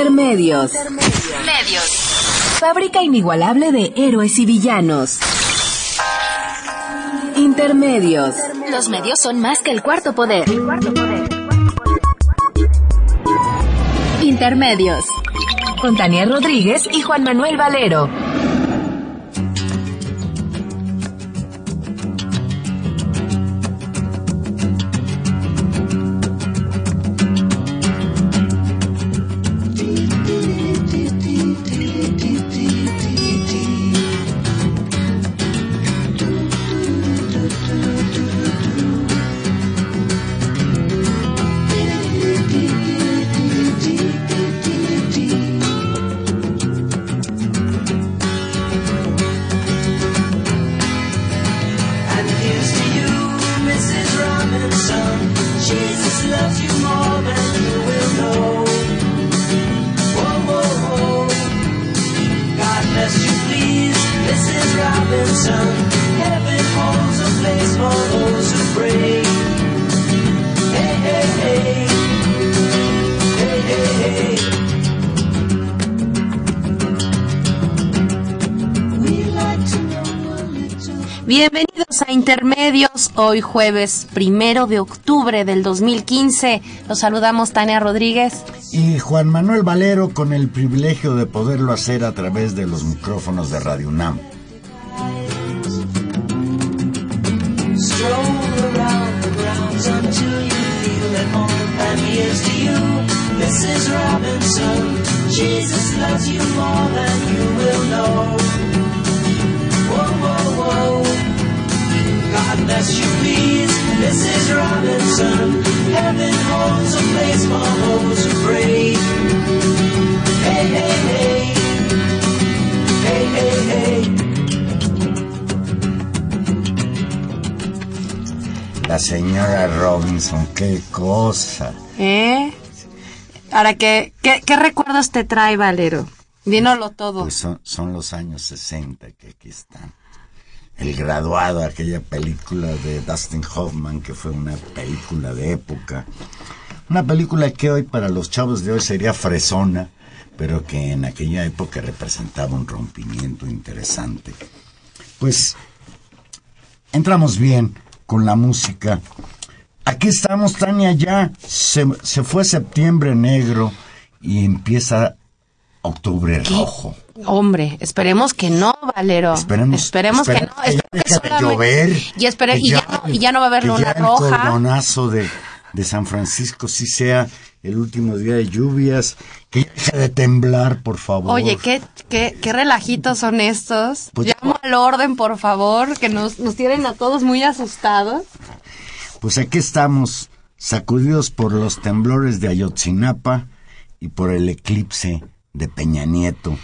Intermedios. Medios. Fábrica inigualable de héroes y villanos. Intermedios. Los medios son más que el cuarto poder. Intermedios. Con Tania Rodríguez y Juan Manuel Valero. Intermedios, hoy jueves primero de octubre del 2015. Los saludamos Tania Rodríguez. Y Juan Manuel Valero con el privilegio de poderlo hacer a través de los micrófonos de Radio UNAM. Stroll around the grounds until you feel at home. And here's to you, Mrs. Robinson. Jesus loves you more than you will know. You, please, Mrs. Robinson. Heaven holds a place for those who pray. Hey, hey, hey. Hey, hey, hey. La señora Robinson, qué cosa. ¿Eh? Ahora, ¿qué, qué, qué recuerdos te trae, Valero? Dínoslo todo. Pues son, son los años 60 que aquí están. El graduado, aquella película de Dustin Hoffman, que fue una película de época. Una película que hoy para los chavos de hoy sería fresona, pero que en aquella época representaba un rompimiento interesante. Pues entramos bien con la música. Aquí estamos, Tania, ya se, se fue septiembre negro y empieza octubre rojo. Hombre, esperemos que no, Valero. Esperemos, esperemos que no. que ya que de llover. Y, espere- que y, ya no, y ya no va a haber luna el roja. cordonazo de, de San Francisco sí sea el último día de lluvias. Que ya deje de temblar, por favor. Oye, ¿qué, qué, qué relajitos son estos. Pues- Llamo al orden, por favor, que nos, nos tienen a todos muy asustados. Pues aquí estamos, sacudidos por los temblores de Ayotzinapa y por el eclipse de Peña Nieto.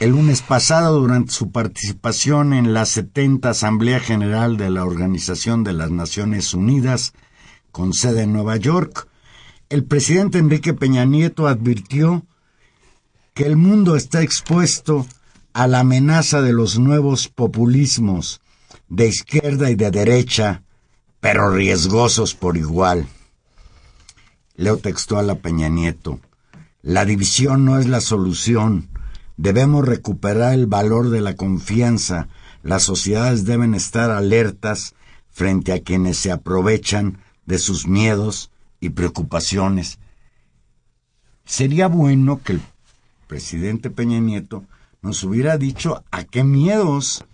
El lunes pasado, durante su participación en la 70 Asamblea General de la Organización de las Naciones Unidas, con sede en Nueva York, el presidente Enrique Peña Nieto advirtió que el mundo está expuesto a la amenaza de los nuevos populismos de izquierda y de derecha, pero riesgosos por igual. Leo textual a Peña Nieto. La división no es la solución. Debemos recuperar el valor de la confianza. Las sociedades deben estar alertas frente a quienes se aprovechan de sus miedos y preocupaciones. Sería bueno que el presidente Peña Nieto nos hubiera dicho a qué miedos,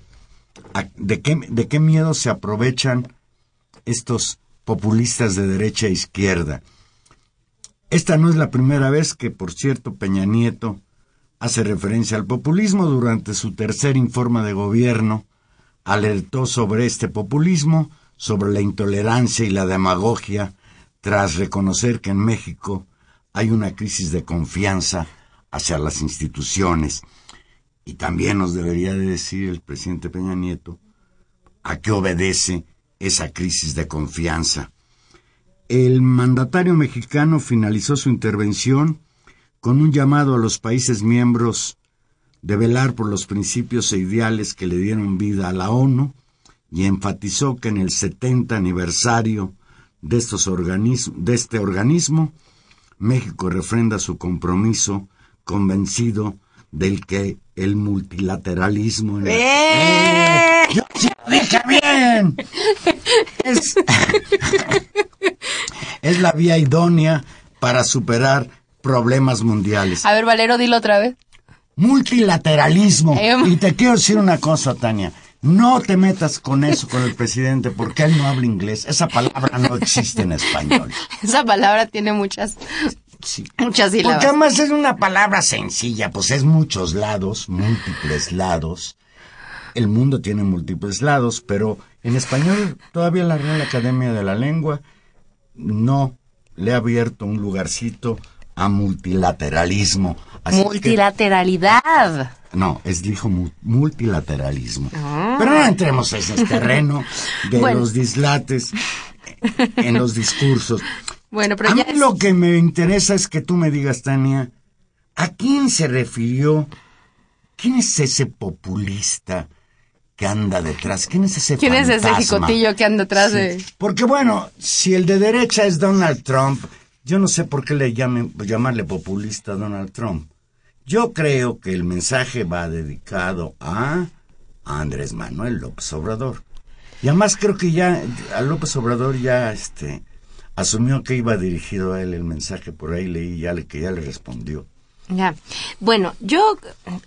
a- de, qué, de qué miedos se aprovechan estos populistas de derecha e izquierda. Esta no es la primera vez que, por cierto, Peña Nieto hace referencia al populismo. Durante su tercer informe de gobierno, alertó sobre este populismo, sobre la intolerancia y la demagogia, tras reconocer que en México hay una crisis de confianza hacia las instituciones. Y también nos debería de decir el presidente Peña Nieto a qué obedece esa crisis de confianza. El mandatario mexicano finalizó su intervención con un llamado a los países miembros de velar por los principios e ideales que le dieron vida a la ONU y enfatizó que en el 70 aniversario de, estos de este organismo, México refrenda su compromiso convencido del que el multilateralismo... ¡Eh! ¡Yo sí lo dije bien! Es, es la vía idónea para superar problemas mundiales. A ver, Valero, dilo otra vez. Multilateralismo. Em. Y te quiero decir una cosa, Tania. No te metas con eso con el presidente porque él no habla inglés. Esa palabra no existe en español. Esa palabra tiene muchas, Sí. muchas sílabas. Porque además es una palabra sencilla, pues es muchos lados, múltiples lados. El mundo tiene múltiples lados, pero en español todavía la Real Academia de la Lengua no le ha abierto un lugarcito a multilateralismo. Así que- Multilateralidad. no, es dijo mu- multilateralismo. Pero no entremos en ese terreno de Ah. Bueno. los dislates en los discursos. Bueno, pero a ya mí es- lo que me interesa es que tú me digas, Tania, ¿a quién se refirió? ¿Quién es ese populista que anda detrás? ¿Quién es ese ¿Quién es ese jicotillo que anda Sí, de...? Porque bueno, si el de derecha es Donald Trump, yo no sé por qué le llamen, llamarle populista a Donald Trump. Yo creo que el mensaje va dedicado a Andrés Manuel López Obrador. Y además creo que ya a López Obrador ya este asumió que iba dirigido a él el mensaje, por ahí leí ya le, que ya le respondió. Ya. Bueno, yo,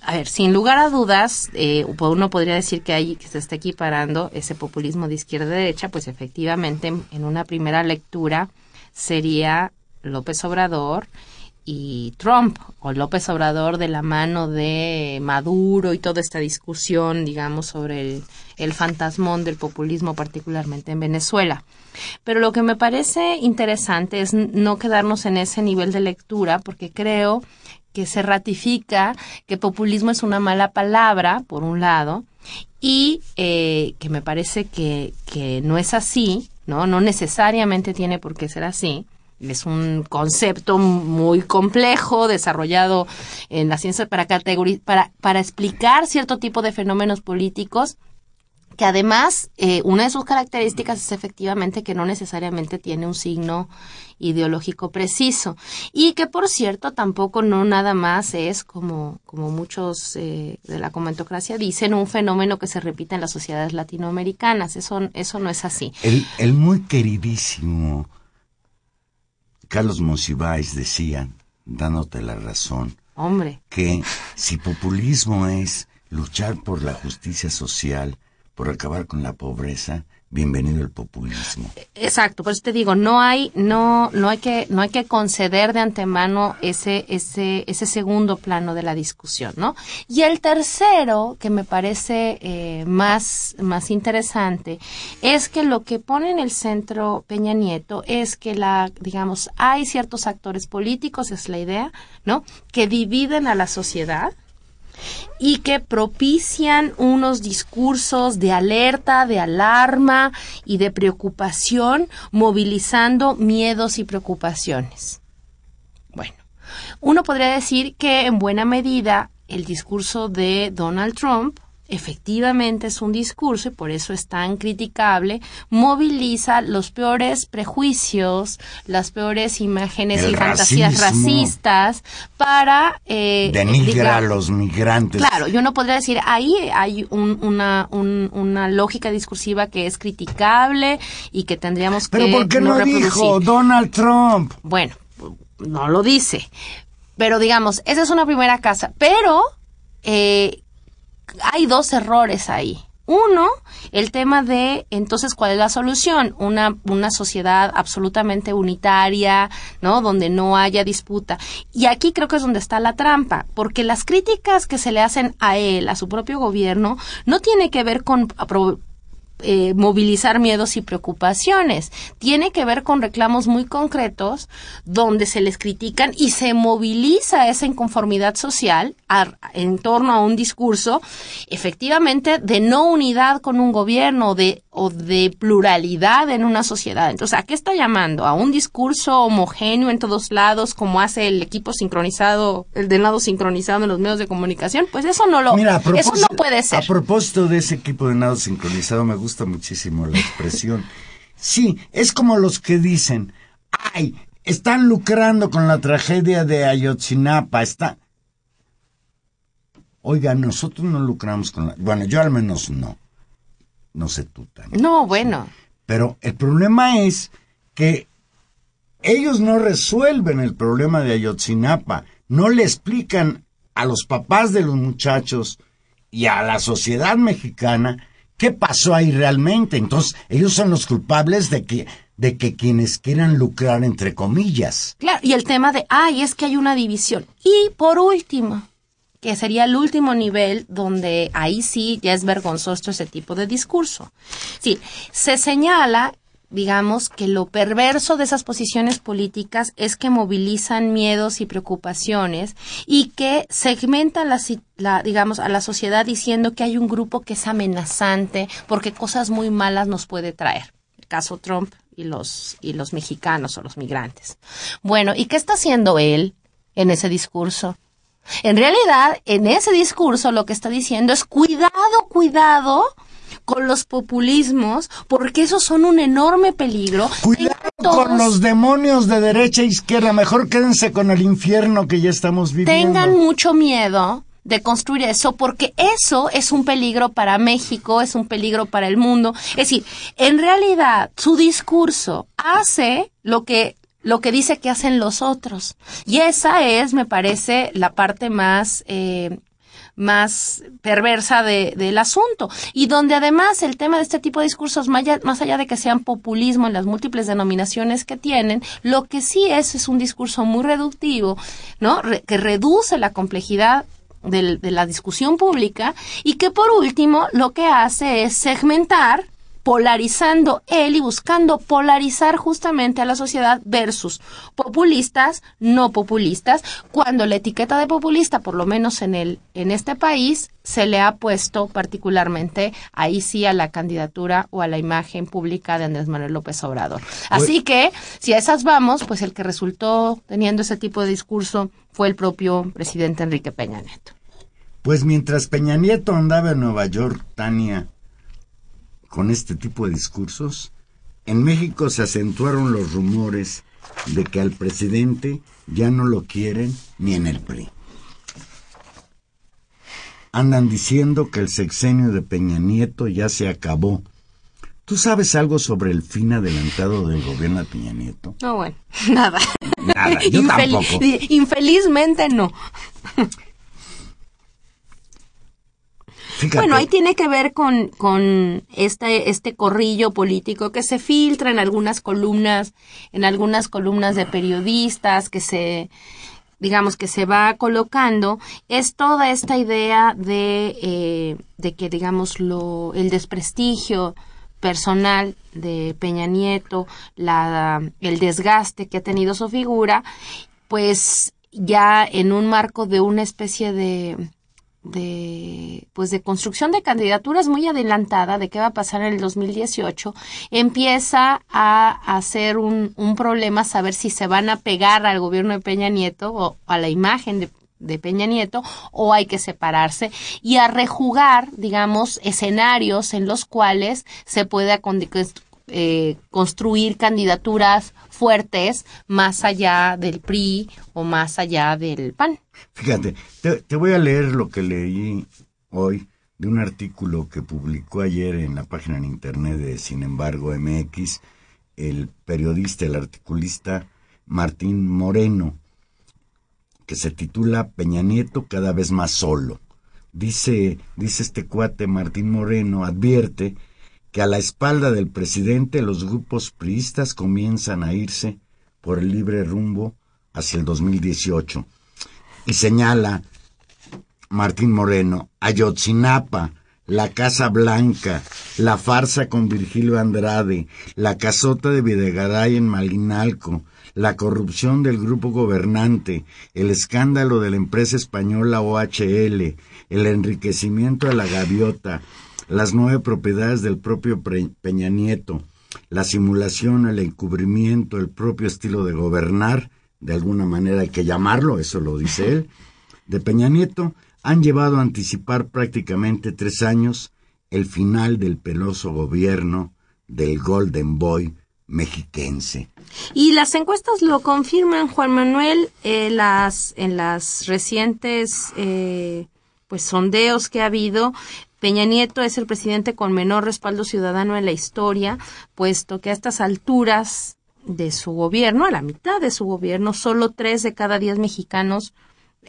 a ver, sin lugar a dudas, eh, uno podría decir que ahí que se está equiparando ese populismo de izquierda a derecha, pues efectivamente en una primera lectura sería López Obrador y Trump, o López Obrador de la mano de Maduro y toda esta discusión, digamos, sobre el, el fantasmón del populismo, particularmente en Venezuela. Pero lo que me parece interesante es no quedarnos en ese nivel de lectura, porque creo que se ratifica que populismo es una mala palabra, por un lado, y eh, que me parece que, que no es así, ¿no? No necesariamente tiene por qué ser así. Es un concepto muy complejo, desarrollado en la ciencia para, categori- para, para explicar cierto tipo de fenómenos políticos que además eh, una de sus características es efectivamente que no necesariamente tiene un signo ideológico preciso. Y que por cierto tampoco no nada más es como como muchos eh, de la comentocracia dicen un fenómeno que se repite en las sociedades latinoamericanas. Eso eso no es así. El, el muy queridísimo Carlos Monsiváis decía, dándote la razón, hombre. que si populismo es luchar por la justicia social, por acabar con la pobreza, bienvenido el populismo. Exacto, por eso te digo, no hay, no, no hay que, no hay que conceder de antemano ese, ese, ese segundo plano de la discusión, ¿no? Y el tercero, que me parece eh, más, más interesante, es que lo que pone en el centro Peña Nieto es que la, digamos, hay ciertos actores políticos, es la idea, ¿no? Que dividen a la sociedad y que propician unos discursos de alerta, de alarma y de preocupación, movilizando miedos y preocupaciones. Bueno, uno podría decir que en buena medida el discurso de Donald Trump efectivamente es un discurso y por eso es tan criticable, moviliza los peores prejuicios, las peores imágenes El y fantasías racistas para... eh, Denigra a los migrantes. Claro, yo no podría decir, ahí hay un- una, un- una lógica discursiva que es criticable y que tendríamos Pero que ¿por qué no reproducir. dijo Donald Trump? Bueno, no lo dice. Pero digamos, esa es una primera casa. Pero eh, hay dos errores ahí. Uno, el tema de entonces cuál es la solución, una una sociedad absolutamente unitaria, ¿no? Donde no haya disputa. Y aquí creo que es donde está la trampa, porque las críticas que se le hacen a él, a su propio gobierno, no tiene que ver con eh, movilizar miedos y preocupaciones. Tiene que ver con reclamos muy concretos donde se les critican y se moviliza esa inconformidad social en torno a un discurso efectivamente de no unidad con un gobierno de, o de pluralidad en una sociedad. Entonces, ¿a qué está llamando? ¿A un discurso homogéneo en todos lados como hace el equipo sincronizado, el del lado sincronizado en los medios de comunicación? Pues eso no lo, Mira, eso no puede ser. A propósito de ese equipo de nado sincronizado, me gusta muchísimo la expresión. Sí, es como los que dicen, ay, están lucrando con la tragedia de Ayotzinapa, está... Oiga, nosotros no lucramos con la... Bueno, yo al menos no. No sé tú, Tania. No, bueno. Pero el problema es que ellos no resuelven el problema de Ayotzinapa, no le explican a los papás de los muchachos y a la sociedad mexicana qué pasó ahí realmente. Entonces, ellos son los culpables de que de que quienes quieran lucrar entre comillas. Claro, y el tema de, ay, es que hay una división. Y por último, que sería el último nivel donde ahí sí ya es vergonzoso ese tipo de discurso. Sí, se señala digamos que lo perverso de esas posiciones políticas es que movilizan miedos y preocupaciones y que segmentan la, la, digamos a la sociedad diciendo que hay un grupo que es amenazante porque cosas muy malas nos puede traer. El caso Trump y los y los mexicanos o los migrantes. Bueno, ¿y qué está haciendo él en ese discurso? En realidad, en ese discurso lo que está diciendo es cuidado, cuidado con los populismos, porque esos son un enorme peligro. Cuidado con los demonios de derecha e izquierda, mejor quédense con el infierno que ya estamos viviendo. Tengan mucho miedo de construir eso, porque eso es un peligro para México, es un peligro para el mundo. Es decir, en realidad su discurso hace lo que lo que dice que hacen los otros. Y esa es, me parece, la parte más eh, más perversa de, del asunto. Y donde además el tema de este tipo de discursos, más allá, más allá de que sean populismo en las múltiples denominaciones que tienen, lo que sí es es un discurso muy reductivo, ¿no? que reduce la complejidad de la discusión pública y que por último lo que hace es segmentar polarizando él y buscando polarizar justamente a la sociedad versus populistas, no populistas, cuando la etiqueta de populista, por lo menos en el en este país, se le ha puesto particularmente ahí sí a la candidatura o a la imagen pública de Andrés Manuel López Obrador. Así que, si a esas vamos, pues el que resultó teniendo ese tipo de discurso fue el propio presidente Enrique Peña Nieto. Pues mientras Peña Nieto andaba en Nueva York, Tania, con este tipo de discursos, en México se acentuaron los rumores de que al presidente ya no lo quieren ni en el PRI. Andan diciendo que el sexenio de Peña Nieto ya se acabó. ¿Tú sabes algo sobre el fin adelantado del gobierno de Peña Nieto? No, bueno, nada. Nada, yo tampoco. Infelizmente no. Bueno, ahí tiene que ver con, con este, este corrillo político que se filtra en algunas columnas, en algunas columnas de periodistas, que se, digamos, que se va colocando, es toda esta idea de, eh, de que, digamos, lo, el desprestigio personal de Peña Nieto, la, el desgaste que ha tenido su figura, pues ya en un marco de una especie de, de pues de construcción de candidaturas muy adelantada de qué va a pasar en el 2018 empieza a hacer un, un problema saber si se van a pegar al gobierno de Peña Nieto o a la imagen de, de Peña Nieto o hay que separarse y a rejugar digamos escenarios en los cuales se pueda eh, construir candidaturas fuertes más allá del PRI o más allá del PAN. Fíjate, te, voy a leer lo que leí hoy de un artículo que publicó ayer en la página en internet de Sin embargo MX el periodista, el articulista Martín Moreno, que se titula Peña Nieto cada vez más solo. Dice, dice este cuate Martín Moreno, advierte que a la espalda del presidente los grupos priistas comienzan a irse por el libre rumbo hacia el 2018 y señala Martín Moreno, Ayotzinapa, la Casa Blanca, la farsa con Virgilio Andrade, la casota de Videgaray en Malinalco, la corrupción del grupo gobernante, el escándalo de la empresa española OHL, el enriquecimiento de la gaviota, las nueve propiedades del propio Peña Nieto, la simulación, el encubrimiento, el propio estilo de gobernar, de alguna manera hay que llamarlo, eso lo dice él, de Peña Nieto, han llevado a anticipar prácticamente tres años el final del peloso gobierno del Golden Boy mexiquense. Y las encuestas lo confirman, Juan Manuel, eh, las, en las recientes eh, pues sondeos que ha habido. Peña Nieto es el presidente con menor respaldo ciudadano en la historia, puesto que a estas alturas de su gobierno, a la mitad de su gobierno, solo tres de cada diez mexicanos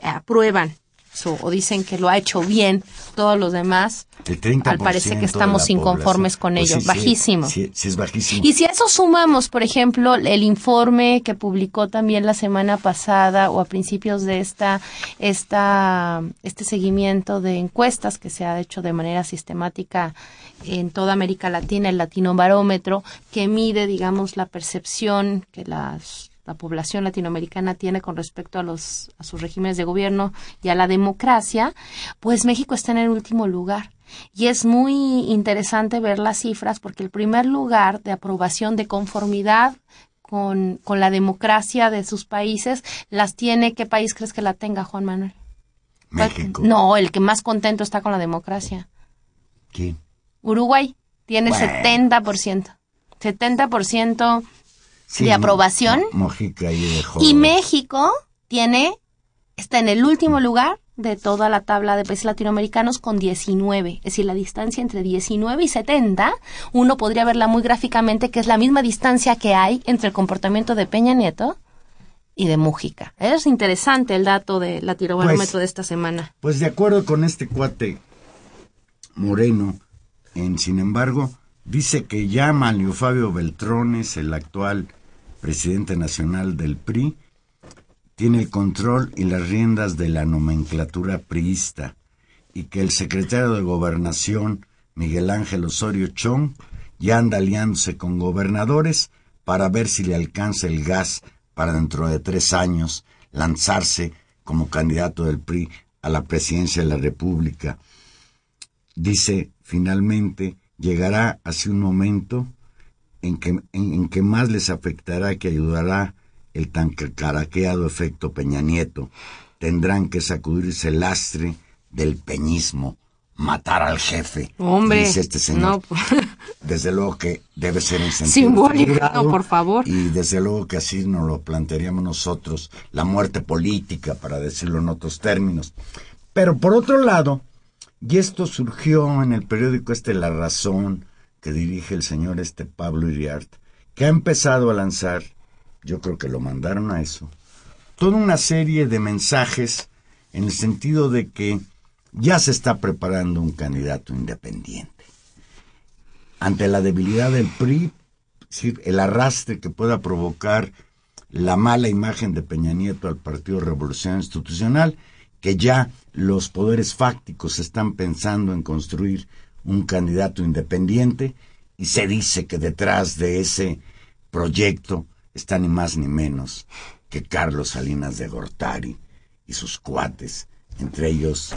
aprueban o dicen que lo ha hecho bien. Todos los demás, El 30% al parecer que estamos inconformes población. con Pues ello. sí, sí, Bajísimo. Sí, sí, es bajísimo. Y si a eso sumamos, por ejemplo, el informe que publicó también la semana pasada o a principios de esta, esta, este seguimiento de encuestas que se ha hecho de manera sistemática en toda América Latina, el Latino Barómetro, que mide, digamos, la percepción que las la población latinoamericana tiene con respecto a los a sus regímenes de gobierno y a la democracia, pues México está en el último lugar. Y es muy interesante ver las cifras porque el primer lugar de aprobación de conformidad con, con la democracia de sus países las tiene, ¿qué país crees que la tenga, Juan Manuel? México. No, el que más contento está con la democracia. ¿Quién? Uruguay tiene Bueno. 70%. 70% Sí, de aprobación. Mojica. Y México tiene, está en el último lugar de toda la tabla de países latinoamericanos con 19. Es decir, la distancia entre 19 y 70, uno podría verla muy gráficamente, que es la misma distancia que hay entre el comportamiento de Peña Nieto y de Mújica. Es interesante el dato de la tirobarómetro Pues- de esta semana. Pues de acuerdo con este cuate Moreno, en sin embargo, dice que ya Manlio Fabio Beltrones, el actual presidente nacional del PRI, tiene el control y las riendas de la nomenclatura priista y que el secretario de Gobernación, Miguel Ángel Osorio Chong, ya anda aliándose con gobernadores para ver si le alcanza el gas para dentro de tres años lanzarse como candidato del PRI a la presidencia de la República. Dice, finalmente, llegará así un momento en que, en, en que más les afectará que ayudará el tan caraqueado efecto Peña Nieto. Tendrán que sacudirse el lastre del peñismo, matar al jefe. Hombre, dice este señor. no, pues. Desde luego que debe ser en sentido Simbólico, figurado, no, por favor. Y desde luego que así nos lo plantearíamos nosotros, la muerte política, para decirlo en otros términos. Pero por otro lado, y esto surgió en el periódico este La Razón, que dirige el señor este Pablo Iriart, que ha empezado a lanzar, yo creo que lo mandaron a eso, toda una serie de mensajes en el sentido de que ya se está preparando un candidato independiente. Ante la debilidad del PRI, el arrastre que pueda provocar la mala imagen de Peña Nieto al Partido Revolución Institucional, que ya los poderes fácticos están pensando en construir un candidato independiente y se dice que detrás de ese proyecto está ni más ni menos que Carlos Salinas de Gortari y sus cuates, entre ellos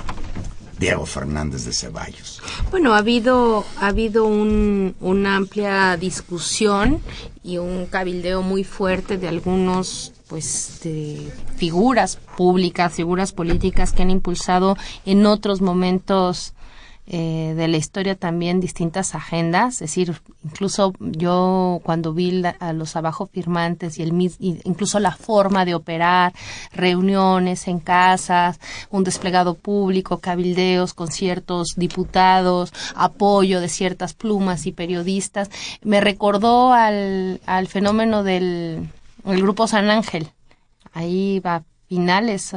Diego Fernández de Ceballos. Bueno, ha habido, ha habido un- una amplia discusión y un cabildeo muy fuerte de algunos pues figuras públicas, figuras políticas que han impulsado en otros momentos eh, de la historia también distintas agendas, es decir, incluso yo cuando vi la- a los abajo firmantes y el incluso la forma de operar, reuniones en casas, un desplegado público, cabildeos con ciertos diputados, apoyo de ciertas plumas y periodistas, me recordó al, al fenómeno del el grupo San Ángel. Ahí va finales,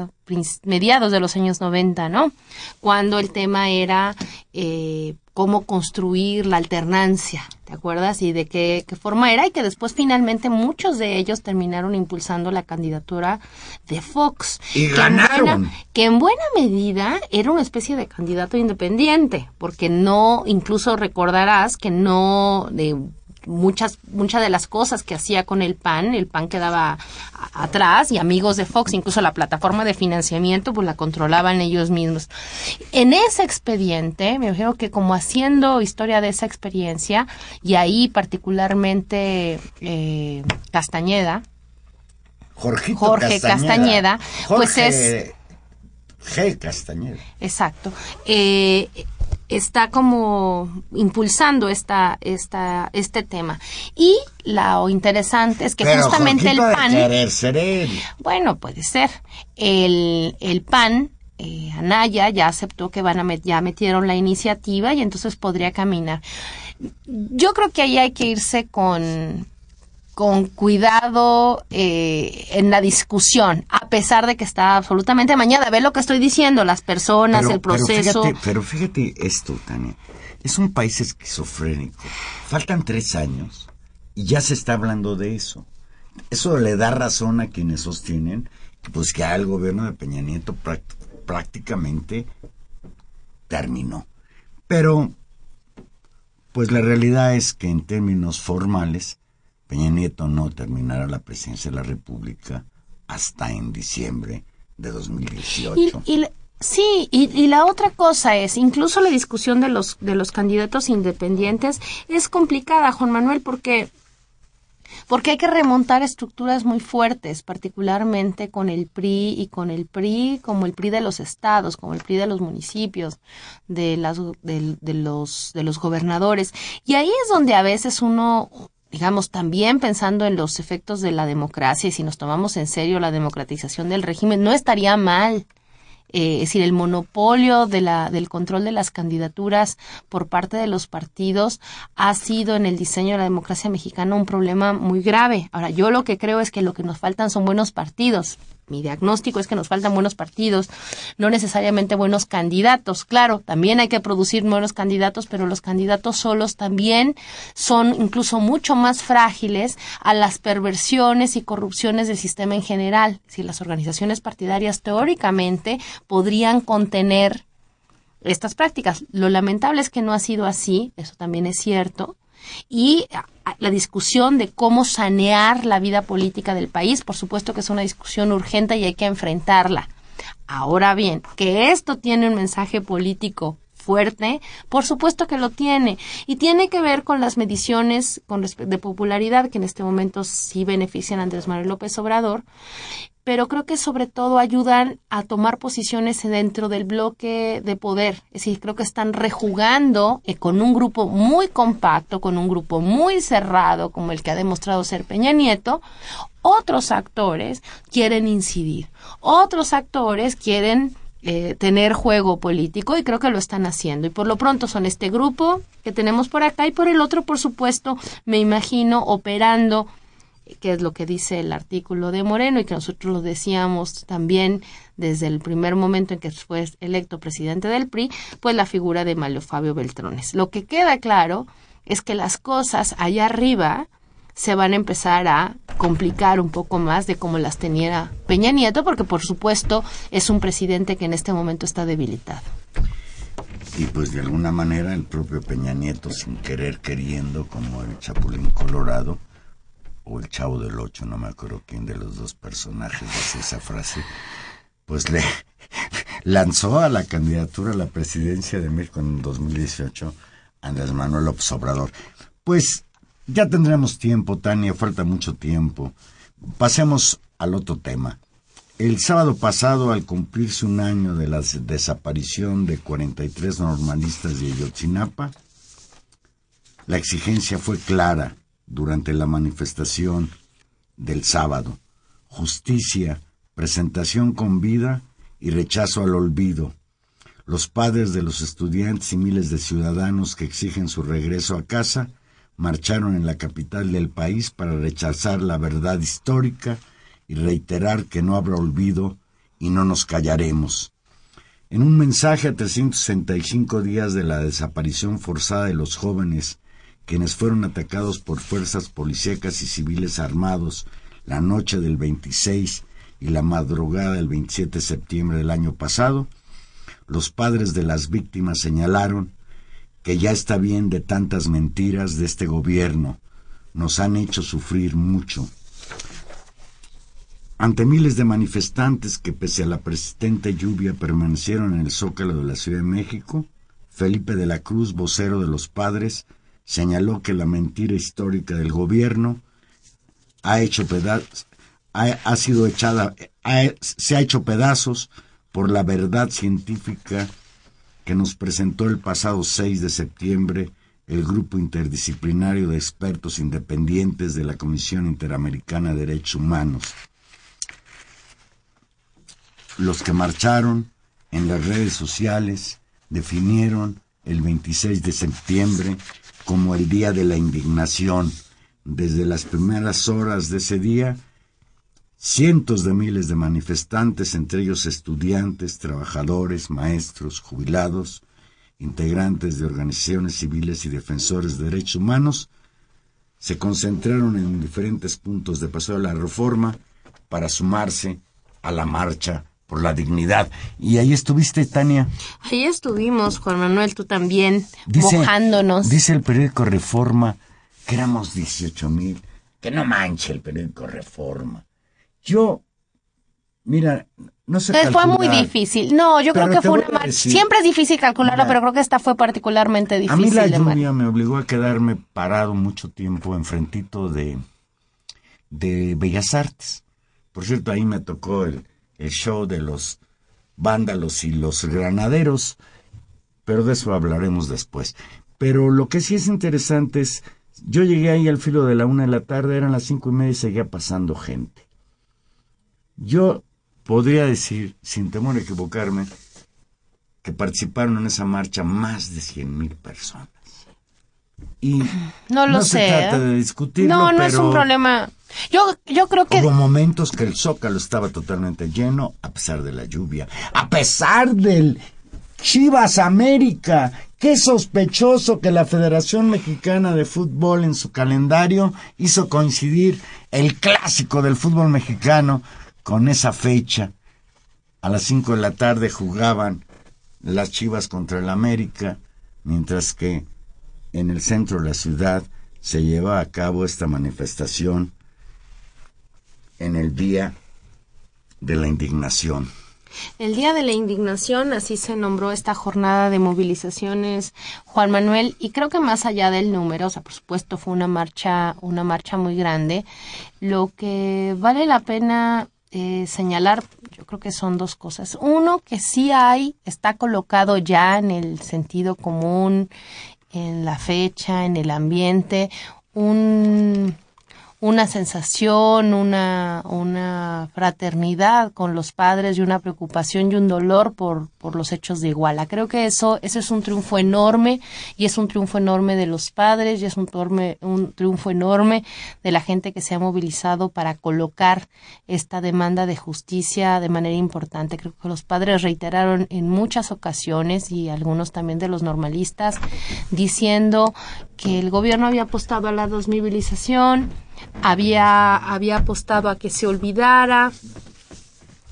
mediados de los años 90, ¿no? Cuando el tema era eh, cómo construir la alternancia, ¿te acuerdas? Y de qué, qué forma era y que después finalmente muchos de ellos terminaron impulsando la candidatura de Fox. Y que en ganaron. buena- que en buena medida era una especie de candidato independiente, porque no, incluso recordarás que no, de muchas, muchas de las cosas que hacía con el PAN, el PAN quedaba a- atrás y amigos de Fox, incluso la plataforma de financiamiento, pues la controlaban ellos mismos. En ese expediente, me imagino que como haciendo historia de esa experiencia, y ahí particularmente eh, Castañeda, Jorgito Jorge Castañeda, pues Jorge G. Castañeda. Exacto. Eh, está como impulsando esta, esta, este tema. Y lo interesante es que Pero justamente el Jorgito de PAN... querer ser él. Bueno, puede ser. El, el PAN, eh, Anaya, ya aceptó que van a met- ya metieron la iniciativa y entonces podría caminar. Yo creo que ahí hay que irse con con cuidado eh, en la discusión, a pesar de que está absolutamente mañana. Ve lo que estoy diciendo, las personas, Pero- el proceso. Pero fíjate, pero fíjate esto, Tania. Es un país esquizofrénico. Faltan tres años y ya se está hablando de eso. Eso le da razón a quienes sostienen que, pues, que el gobierno de Peña Nieto práct- prácticamente terminó. Pero, pues la realidad es que en términos formales, Peña Nieto no terminará la presidencia de la República hasta en diciembre de 2018. Y, y la- sí, y, y la otra cosa es, incluso la discusión de los, de los candidatos independientes es complicada, Juan Manuel, porque porque hay que remontar estructuras muy fuertes, particularmente con el PRI y con el PRI como el PRI de los estados, como el PRI de los municipios, de, las, de, de los, de los gobernadores. Y ahí es donde a veces uno, digamos, también pensando en los efectos de la democracia y si nos tomamos en serio la democratización del régimen, no estaría mal eh, es decir, el monopolio de la, del control de las candidaturas por parte de los partidos ha sido en el diseño de la democracia mexicana un problema muy grave. Ahora, yo lo que creo es que lo que nos faltan son buenos partidos. Mi diagnóstico es que nos faltan buenos partidos, no necesariamente buenos candidatos. Claro, también hay que producir buenos candidatos, pero los candidatos solos también son incluso mucho más frágiles a las perversiones y corrupciones del sistema en general. Si las organizaciones partidarias teóricamente podrían contener estas prácticas. Lo lamentable es que no ha sido así, eso también es cierto. Y la discusión de cómo sanear la vida política del país, por supuesto que es una discusión urgente y hay que enfrentarla. Ahora bien, que esto tiene un mensaje político fuerte, por supuesto que lo tiene. Y tiene que ver con las mediciones con de popularidad que en este momento sí benefician a Andrés Manuel López Obrador pero creo que sobre todo ayudan a tomar posiciones dentro del bloque de poder. Es decir, creo que están rejugando eh, con un grupo muy compacto, con un grupo muy cerrado, como el que ha demostrado ser Peña Nieto. Otros actores quieren incidir, otros actores quieren eh, tener juego político y creo que lo están haciendo. Y por lo pronto son este grupo que tenemos por acá y por el otro, por supuesto, me imagino operando que es lo que dice el artículo de Moreno y que nosotros lo decíamos también desde el primer momento en que fue electo presidente del PRI, pues la figura de Mario Fabio Beltrones. Lo que queda claro es que las cosas allá arriba se van a empezar a complicar un poco más de como las tenía Peña Nieto, porque por supuesto es un presidente que en este momento está debilitado. Y pues de alguna manera el propio Peña Nieto, sin querer queriendo, como el Chapulín Colorado, o el Chavo del Ocho, no me acuerdo quién de los dos personajes dice esa frase, pues le lanzó a la candidatura a la presidencia de México en 2018 Andrés Manuel López Obrador. Pues ya tendremos tiempo, Tania, falta mucho tiempo. Pasemos al otro tema. El sábado pasado, al cumplirse un año de la desaparición de 43 normalistas de Ayotzinapa, la exigencia fue clara durante la manifestación del sábado. Justicia, presentación con vida y rechazo al olvido. Los padres de los estudiantes y miles de ciudadanos que exigen su regreso a casa marcharon en la capital del país para rechazar la verdad histórica y reiterar que no habrá olvido y no nos callaremos. En un mensaje a 365 días de la desaparición forzada de los jóvenes, quienes fueron atacados por fuerzas policíacas y civiles armados la noche del 26 y la madrugada del 27 de septiembre del año pasado, los padres de las víctimas señalaron que ya está bien de tantas mentiras de este gobierno. Nos han hecho sufrir mucho. Ante miles de manifestantes que pese a la persistente lluvia permanecieron en el zócalo de la Ciudad de México, Felipe de la Cruz, vocero de los padres, señaló que la mentira histórica del gobierno ha hecho pedazos, ha, sido echada, ha- se ha hecho pedazos por la verdad científica que nos presentó el pasado 6 de septiembre el Grupo Interdisciplinario de Expertos Independientes de la Comisión Interamericana de Derechos Humanos. Los que marcharon en las redes sociales definieron el 26 de septiembre como el Día de la Indignación. Desde las primeras horas de ese día, cientos de miles de manifestantes, entre ellos estudiantes, trabajadores, maestros, jubilados, integrantes de organizaciones civiles y defensores de derechos humanos, se concentraron en diferentes puntos de Paso de la Reforma para sumarse a la marcha por la dignidad. Y ahí estuviste, Tania. Ahí estuvimos, Juan Manuel, tú también, Dice, mojándonos. Dice el periódico Reforma que éramos 18 mil. Que no manche el periódico Reforma. Yo, mira, no sé. Eh, fue muy difícil. No, yo creo que fue una a marcha. Siempre es difícil calcularlo, Mira. pero creo que esta fue particularmente A difícil. mí la lluvia me obligó a quedarme parado mucho tiempo enfrentito de, de Bellas Artes. Por cierto, ahí me tocó el, el show de los vándalos y los granaderos, pero de eso hablaremos después. Pero lo que sí es interesante es, yo llegué ahí al filo de la una de la tarde, eran las cinco y media y seguía pasando gente. Yo podría decir, sin temor a equivocarme, que participaron en esa marcha más de 100 mil personas. Y No lo se sé. trata ¿eh? de discutirlo, No, no es un problema. Yo, yo creo que Hubo momentos que el Zócalo estaba totalmente lleno, a pesar de la lluvia, a pesar del Chivas América. Qué sospechoso que la Federación Mexicana de Fútbol en su calendario hizo coincidir el clásico del fútbol mexicano con esa fecha. A las 5 de la tarde jugaban las Chivas contra el América, mientras que en el centro de la ciudad se lleva a cabo esta manifestación en el Día de la Indignación. El Día de la Indignación, así se nombró esta jornada de movilizaciones, Juan Manuel, y creo que más allá del número, o sea, por supuesto fue una marcha, una marcha muy grande, lo que vale la pena eh, señalar, yo creo que son dos cosas. Uno, que sí hay, está colocado ya en el sentido común, en la fecha, en el ambiente, un una sensación, una, una fraternidad con los padres y una preocupación y un dolor por, por los hechos de Iguala. Creo que eso, eso es un triunfo enorme y es un triunfo enorme de los padres y es un, un triunfo enorme de la gente que se ha movilizado para colocar esta demanda de justicia de manera importante. Creo que los padres reiteraron en muchas ocasiones y algunos también de los normalistas diciendo que el gobierno había apostado a la desmovilización, había, había apostado a que se olvidara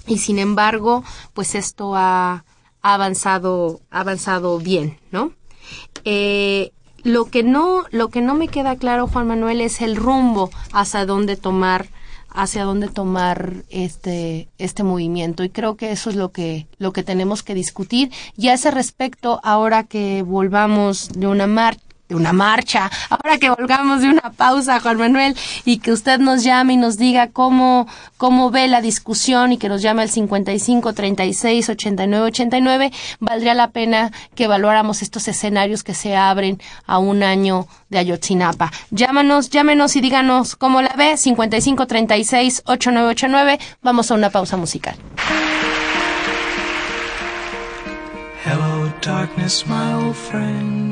y sin embargo, pues esto ha, ha avanzado, avanzado bien, ¿no? Eh, lo que no, lo que no me queda claro, Juan Manuel, es el rumbo hacia dónde tomar, hacia dónde tomar este, este movimiento. Y creo que eso es lo que, lo que tenemos que discutir. Y a ese respecto, ahora que volvamos de una marcha, de una marcha, ahora que volvamos de una pausa, Juan Manuel, y que usted nos llame y nos diga cómo, cómo ve la discusión y que nos llame al 55 36 89 89, valdría la pena que evaluáramos estos escenarios que se abren a un año de Ayotzinapa. Llámanos, llámenos y díganos cómo la ve, 55 36 8989, vamos a una pausa musical. Hello, darkness, my old friend.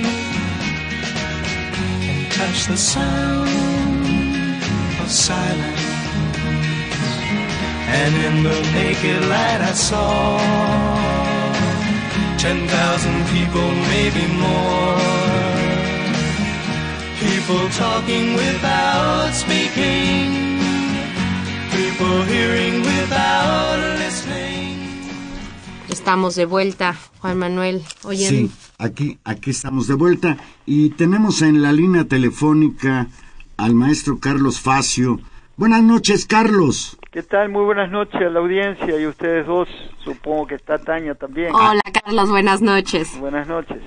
touch the sound of silence. And in the naked light I saw ten thousand people, maybe more. People talking without speaking. People hearing without listening. Estamos de vuelta, Juan Manuel. Oye, Sí, aquí, aquí estamos de vuelta y tenemos en la línea telefónica al maestro Carlos Facio. Buenas noches, Carlos. ¿Qué tal? Muy buenas noches a la audiencia y ustedes dos. Supongo que está Tania también. hola Carlos, buenas noches. Buenas noches.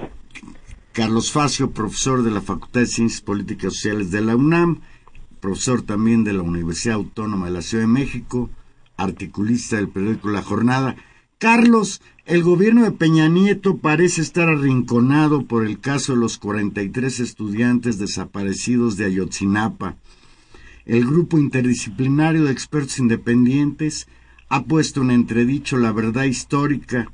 Carlos Facio, profesor de la Facultad de Ciencias Políticas y Sociales de la UNAM, profesor también de la Universidad Autónoma de la Ciudad de México, articulista del periódico La Jornada. Carlos, el gobierno de Peña Nieto parece estar arrinconado por el caso de los 43 estudiantes desaparecidos de Ayotzinapa. El grupo interdisciplinario de expertos independientes ha puesto en entredicho la verdad histórica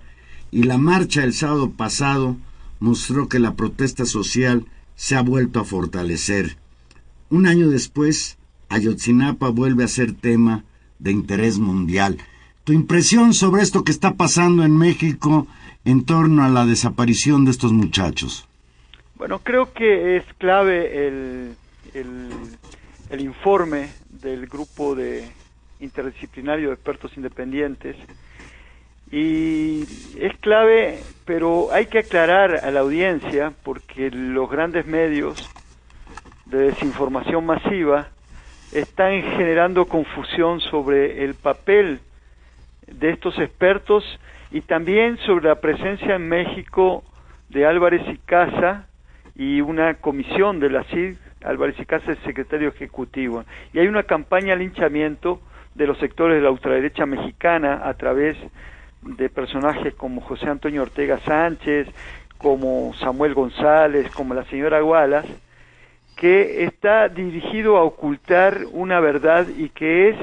y la marcha del sábado pasado mostró que la protesta social se ha vuelto a fortalecer. Un año después, Ayotzinapa vuelve a ser tema de interés mundial. Tu impresión sobre esto que está pasando en México en torno a la desaparición de estos muchachos. Bueno, creo que es clave el, el, el informe del grupo de interdisciplinario de expertos independientes y es clave, pero hay que aclarar a la audiencia porque los grandes medios de desinformación masiva están generando confusión sobre el papel de estos expertos y también sobre la presencia en México de Álvarez y Casa y una comisión de la CID, Álvarez y Casa es secretario ejecutivo. Y hay una campaña de linchamiento de los sectores de la ultraderecha mexicana a través de personajes como José Antonio Ortega Sánchez, como Samuel González, como la señora Gualas, que está dirigido a ocultar una verdad y que es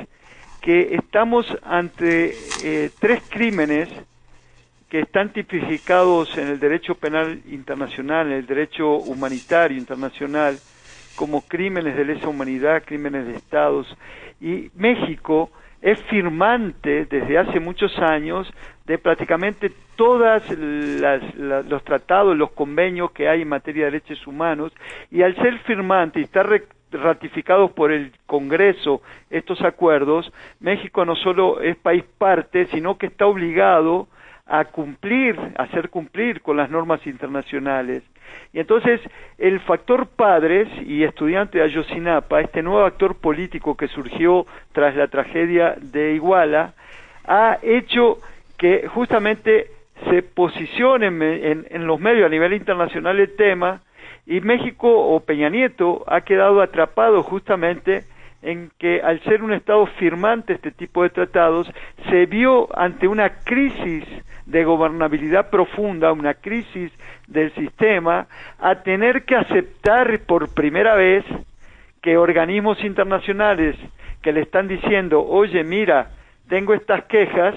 que estamos ante eh, tres crímenes que están tipificados en el derecho penal internacional, en el derecho humanitario internacional, como crímenes de lesa humanidad, crímenes de estados, y México es firmante desde hace muchos años de prácticamente todos los tratados, los convenios que hay en materia de derechos humanos, y al ser firmante y estar re- ratificados por el Congreso estos acuerdos, México no solo es país parte, sino que está obligado a cumplir, a hacer cumplir con las normas internacionales. Y entonces el factor padres y estudiante de Ayotzinapa, este nuevo actor político que surgió tras la tragedia de Iguala, ha hecho que justamente se posicione en, los medios a nivel internacional el tema y México o Peña Nieto ha quedado atrapado justamente en que al ser un Estado firmante este tipo de tratados, se vio ante una crisis de gobernabilidad profunda, una crisis del sistema, a tener que aceptar por primera vez que organismos internacionales que le están diciendo, oye, mira, tengo estas quejas,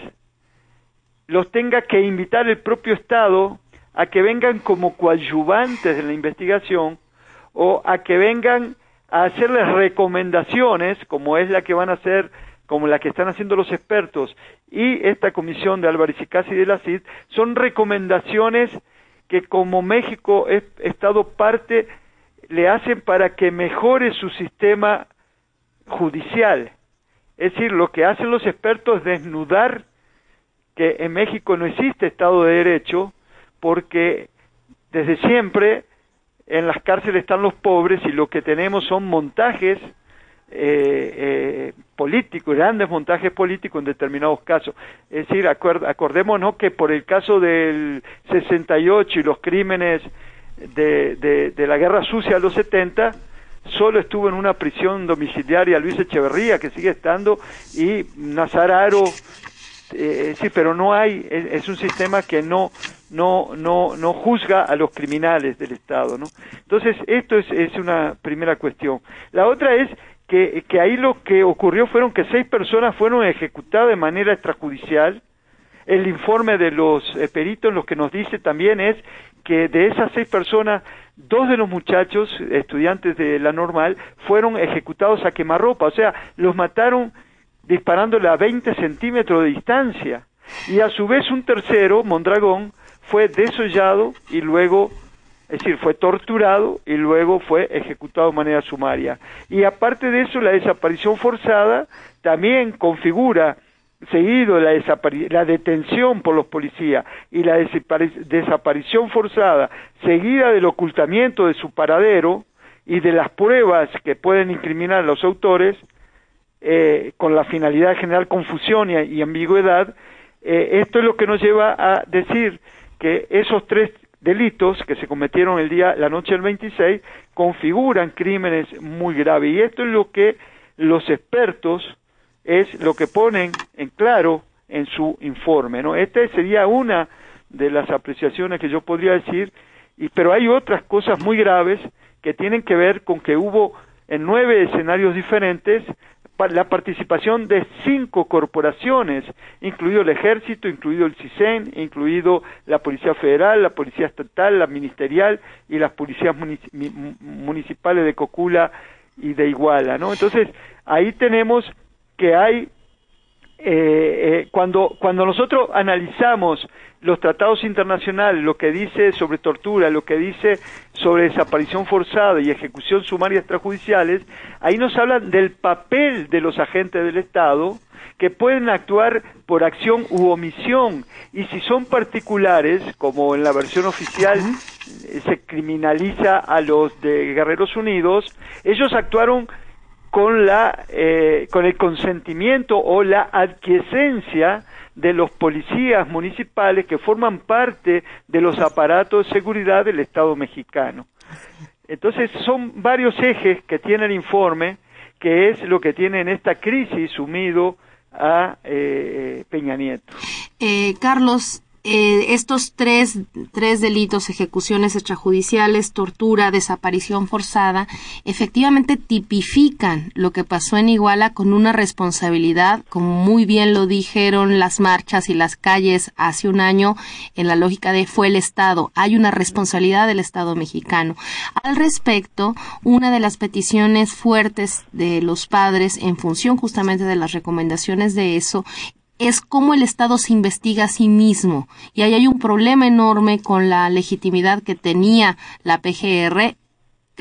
los tenga que invitar el propio Estado a que vengan como coadyuvantes de la investigación o a que vengan a hacerles recomendaciones, como es la que van a hacer, como la que están haciendo los expertos y esta comisión de Álvarez y Casi de la CID, son recomendaciones que como México es Estado parte le hacen para que mejore su sistema judicial. Es decir, lo que hacen los expertos es desnudar que en México no existe Estado de Derecho porque desde siempre en las cárceles están los pobres y lo que tenemos son montajes eh, eh, políticos, grandes montajes políticos en determinados casos. Es decir, acordémonos que por el caso del 68 y los crímenes de, de, de la guerra sucia de los 70, solo estuvo en una prisión domiciliaria Luis Echeverría, que sigue estando, y Nazararo, eh, sí, pero no hay, es, un sistema que no, no, no, no juzga a los criminales del Estado, ¿no? Entonces, esto es, es una primera cuestión. La otra es que, que ahí lo que ocurrió fueron que seis personas fueron ejecutadas de manera extrajudicial. El informe de los eh, peritos lo que nos dice también es que de esas seis personas, dos de los muchachos, estudiantes de la normal, fueron ejecutados a quemarropa, o sea, los mataron disparándole a 20 centímetros de distancia. Y a su vez un tercero, Mondragón, fue desollado y luego, es decir, fue torturado y luego fue ejecutado de manera sumaria. Y aparte de eso, la desaparición forzada también configura seguido la, la detención por los policías y la desaparición forzada seguida del ocultamiento de su paradero y de las pruebas que pueden incriminar a los autores eh, con la finalidad de generar confusión y, ambigüedad, eh, esto es lo que nos lleva a decir que esos tres delitos que se cometieron el día, la noche del 26, configuran crímenes muy graves. Y esto es lo que los expertos es lo que ponen en claro en su informe, ¿no? Esta sería una de las apreciaciones que yo podría decir, y, pero hay otras cosas muy graves que tienen que ver con que hubo en nueve escenarios diferentes la participación de cinco corporaciones, incluido el ejército, incluido el CISEN, incluido la Policía Federal, la Policía Estatal, la Ministerial y las policías municipales de Cocula y de Iguala, ¿no? Entonces, ahí tenemos que hay eh, eh, cuando, cuando nosotros analizamos los tratados internacionales, lo que dice sobre tortura, lo que dice sobre desaparición forzada y ejecución sumaria extrajudiciales, ahí nos hablan del papel de los agentes del Estado que pueden actuar por acción u omisión. Y si son particulares, como en la versión oficial se criminaliza a los de Guerreros Unidos, ellos actuaron con la eh, con el consentimiento o la adquiesencia de los policías municipales que forman parte de los aparatos de seguridad del Estado mexicano. Entonces son varios ejes que tiene el informe, que es lo que tiene en esta crisis sumido a eh, Peña Nieto. Eh, Carlos, eh, estos tres, tres delitos, ejecuciones extrajudiciales, tortura, desaparición forzada, efectivamente tipifican lo que pasó en Iguala con una responsabilidad, como muy bien lo dijeron las marchas y las calles hace un año, en la lógica de fue el Estado. Hay una responsabilidad del Estado mexicano. Al respecto, una de las peticiones fuertes de los padres en función justamente de las recomendaciones de eso es cómo el Estado se investiga a sí mismo. Y ahí hay un problema enorme con la legitimidad que tenía la PGR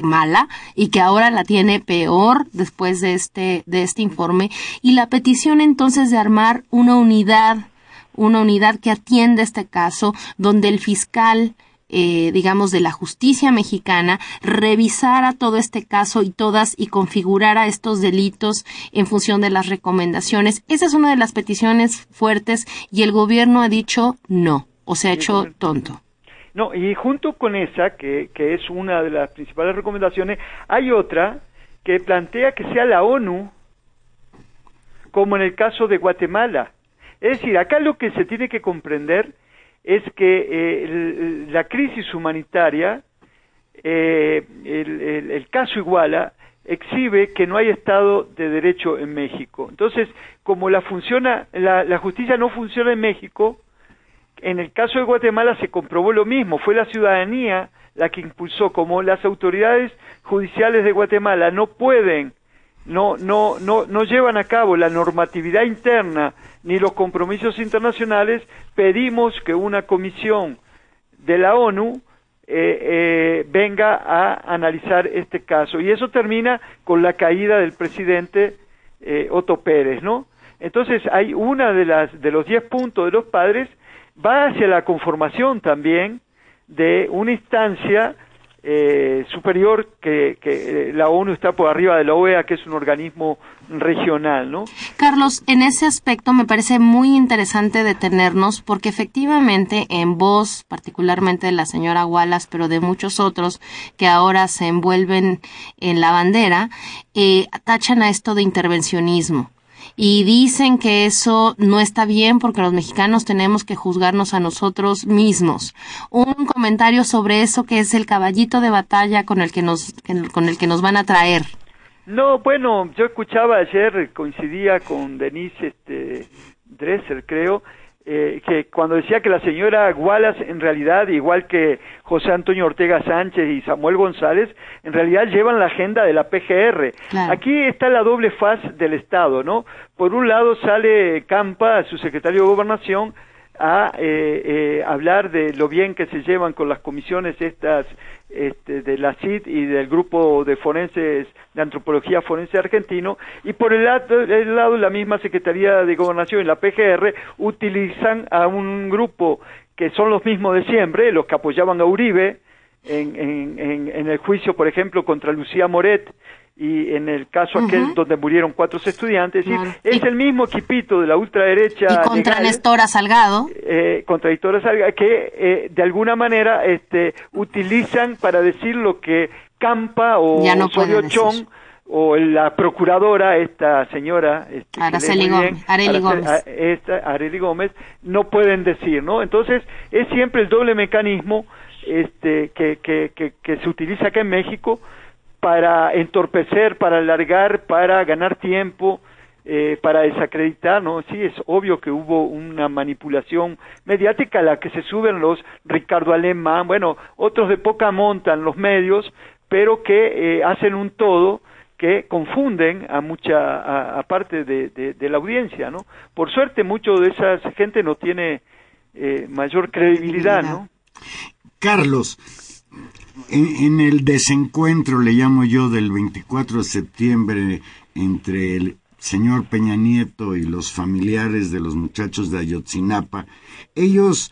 mala y que ahora la tiene peor después de este de este informe y la petición entonces de armar una unidad una unidad que atienda este caso donde el fiscal eh, digamos, de la justicia mexicana, revisara todo este caso y todas y configurara estos delitos en función de las recomendaciones. Esa es una de las peticiones fuertes y el gobierno ha dicho no, o se ha hecho tonto. No, y junto con esa, que, que es una de las principales recomendaciones, hay otra que plantea que sea la ONU, como en el caso de Guatemala. Es decir, acá lo que se tiene que comprender es que eh, la crisis humanitaria, eh, el, caso Iguala, exhibe que no hay Estado de Derecho en México. Entonces, como la, funciona, la, justicia no funciona en México, en el caso de Guatemala se comprobó lo mismo, fue la ciudadanía la que impulsó, como las autoridades judiciales de Guatemala no pueden, no, no, no, no llevan a cabo la normatividad interna ni los compromisos internacionales, pedimos que una comisión de la ONU eh, eh, venga a analizar este caso. Y eso termina con la caída del presidente eh, Otto Pérez, ¿no? Entonces hay una de las de los diez puntos de los padres va hacia la conformación también de una instancia eh, superior que, que, la ONU está por arriba de la OEA, que es un organismo regional, ¿no? Carlos, en ese aspecto me parece muy interesante detenernos porque efectivamente en voz, particularmente de la señora Wallace, pero de muchos otros que ahora se envuelven en la bandera, eh, tachan a esto de intervencionismo y dicen que eso no está bien porque los mexicanos tenemos que juzgarnos a nosotros mismos. Un comentario sobre eso que es el caballito de batalla con el que nos con el que nos van a traer. No, bueno, yo escuchaba ayer, coincidía con Denise este, Dresser, creo, eh, que cuando decía que la señora Wallace en realidad, igual que José Antonio Ortega Sánchez y Samuel González, en realidad llevan la agenda de la PGR. Claro. Aquí está la doble faz del Estado, ¿no? Por un lado sale Campa, su secretario de Gobernación, a eh, eh, hablar de lo bien que se llevan con las comisiones estas este, de la CID y del grupo de forenses de antropología forense argentino y por el lado, el la misma Secretaría de Gobernación y la PGR utilizan a un grupo que son los mismos de siempre, los que apoyaban a Uribe en, en, en, en el juicio, por ejemplo, contra Lucía Moret y en el caso aquel donde murieron cuatro estudiantes, es decir, Claro. es Y- el mismo equipito de la ultraderecha Y contra legal, Nestora Salgado. eh, contradictorias alga- que eh, de alguna manera este, utilizan para decir lo que Campa o Ya no. Chong o la procuradora, esta señora, este, Araceli Gómez, Araceli- Gómez. a- esta, Arely Gómez, no pueden decir, ¿no? Entonces, es siempre el doble mecanismo este, que, que, se utiliza acá en México para entorpecer, para alargar, para ganar tiempo, eh, para desacreditar, ¿no? Sí, es obvio que hubo una manipulación mediática a la que se suben los Ricardo Alemán, bueno, otros de poca monta en los medios, pero que eh, hacen un todo que confunden a mucha a, a parte de la audiencia, ¿no? Por suerte, mucho de esa gente no tiene eh, mayor credibilidad, ¿no? Carlos, en, el desencuentro, le llamo yo, del 24 de septiembre entre el señor Peña Nieto y los familiares de los muchachos de Ayotzinapa, ellos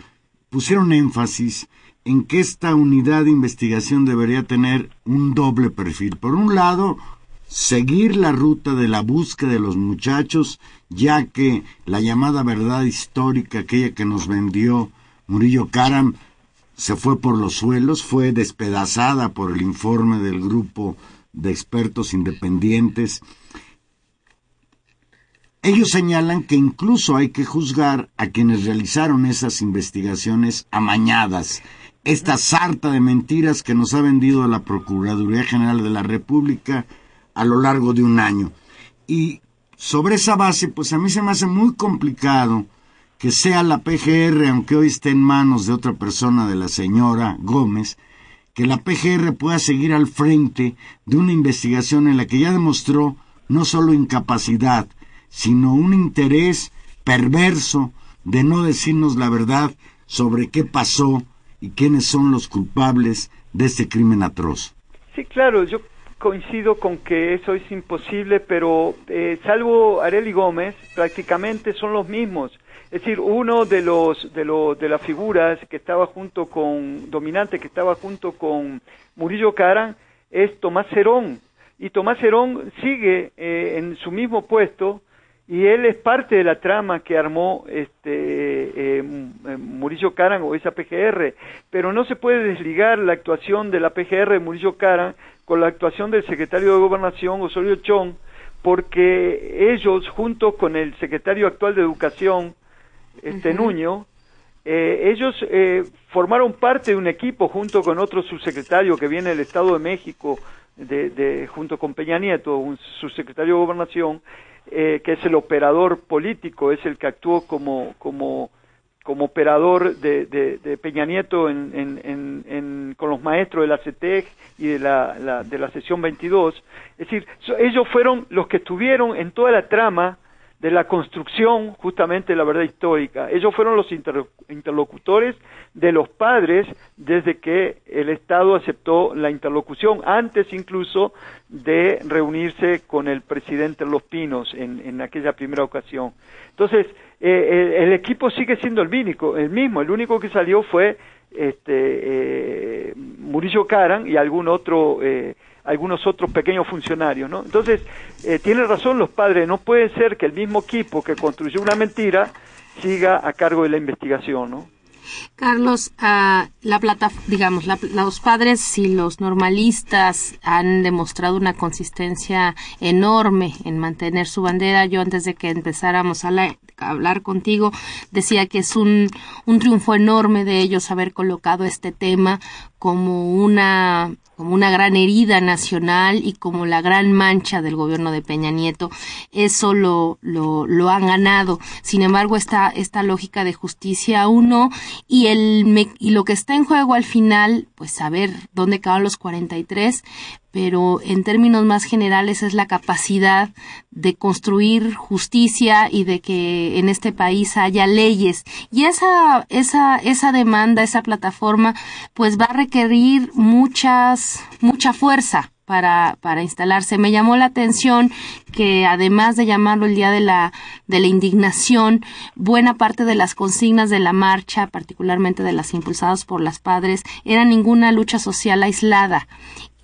pusieron énfasis en que esta unidad de investigación debería tener un doble perfil. Por un lado, seguir la ruta de la búsqueda de los muchachos, ya que la llamada verdad histórica, aquella que nos vendió Murillo Karam, se fue por los suelos, fue despedazada por el informe del grupo de expertos independientes. Ellos señalan que incluso hay que juzgar a quienes realizaron esas investigaciones amañadas, esta sarta de mentiras que nos ha vendido la Procuraduría General de la República a lo largo de un año. Y sobre esa base, pues a mí se me hace muy complicado que sea la PGR, aunque hoy esté en manos de otra persona, de la señora Gómez, que la PGR pueda seguir al frente de una investigación en la que ya demostró no solo incapacidad, sino un interés perverso de no decirnos la verdad sobre qué pasó y quiénes son los culpables de este crimen atroz. Sí, claro, yo coincido con que eso es imposible, pero eh, salvo Areli Gómez, prácticamente son los mismos. Es decir, uno de los de los de las figuras que estaba junto con dominante que estaba junto con Murillo Caran es Tomás Cerón. Y Tomás Cerón sigue eh, en su mismo puesto y él es parte de la trama que armó este eh, Murillo Caran o esa PGR, pero no se puede desligar la actuación de la PGR de Murillo Caran con la actuación del secretario de Gobernación Osorio Chong, porque ellos junto con el secretario actual de Educación este Nuño, eh, ellos eh, formaron parte de un equipo junto con otro subsecretario que viene del Estado de México, de, de, junto con Peña Nieto, un subsecretario de Gobernación, eh, que es el operador político, es el que actuó como, como, como operador de, de, de Peña Nieto en, en, en, con los maestros de la CETEC y de la, la, de la sesión 22. Es decir, ellos fueron los que estuvieron en toda la trama de la construcción justamente de la verdad histórica. Ellos fueron los inter interlocutores de los padres desde que el Estado aceptó la interlocución, antes incluso de reunirse con el presidente Los Pinos en, en aquella primera ocasión. Entonces, eh, el, equipo sigue siendo el mismo, el único que salió fue este, eh, Murillo Caran y algún otro eh, algunos otros pequeños funcionarios, ¿no? Entonces, eh, tienen razón los padres, no puede ser que el mismo equipo que construyó una mentira siga a cargo de la investigación, ¿no? Carlos, uh, la plata, digamos, la, los padres y los normalistas han demostrado una consistencia enorme en mantener su bandera. Yo antes de que empezáramos a, la, a hablar contigo decía que es un, un triunfo enorme de ellos haber colocado este tema como una como una gran herida nacional y como la gran mancha del gobierno de Peña Nieto. Eso lo, lo, lo han ganado. Sin embargo, esta, esta lógica de justicia uno y, el, y lo que está en juego al final, pues saber dónde quedaron los 43, pero en términos más generales es la capacidad de construir justicia y de que en este país haya leyes. Y esa, esa, esa demanda, esa plataforma, pues va a requerir muchas, mucha fuerza para, para instalarse. Me llamó la atención que además de llamarlo el Día de la, de la Indignación, buena parte de las consignas de la marcha, particularmente de las impulsadas por las padres, era ninguna lucha social aislada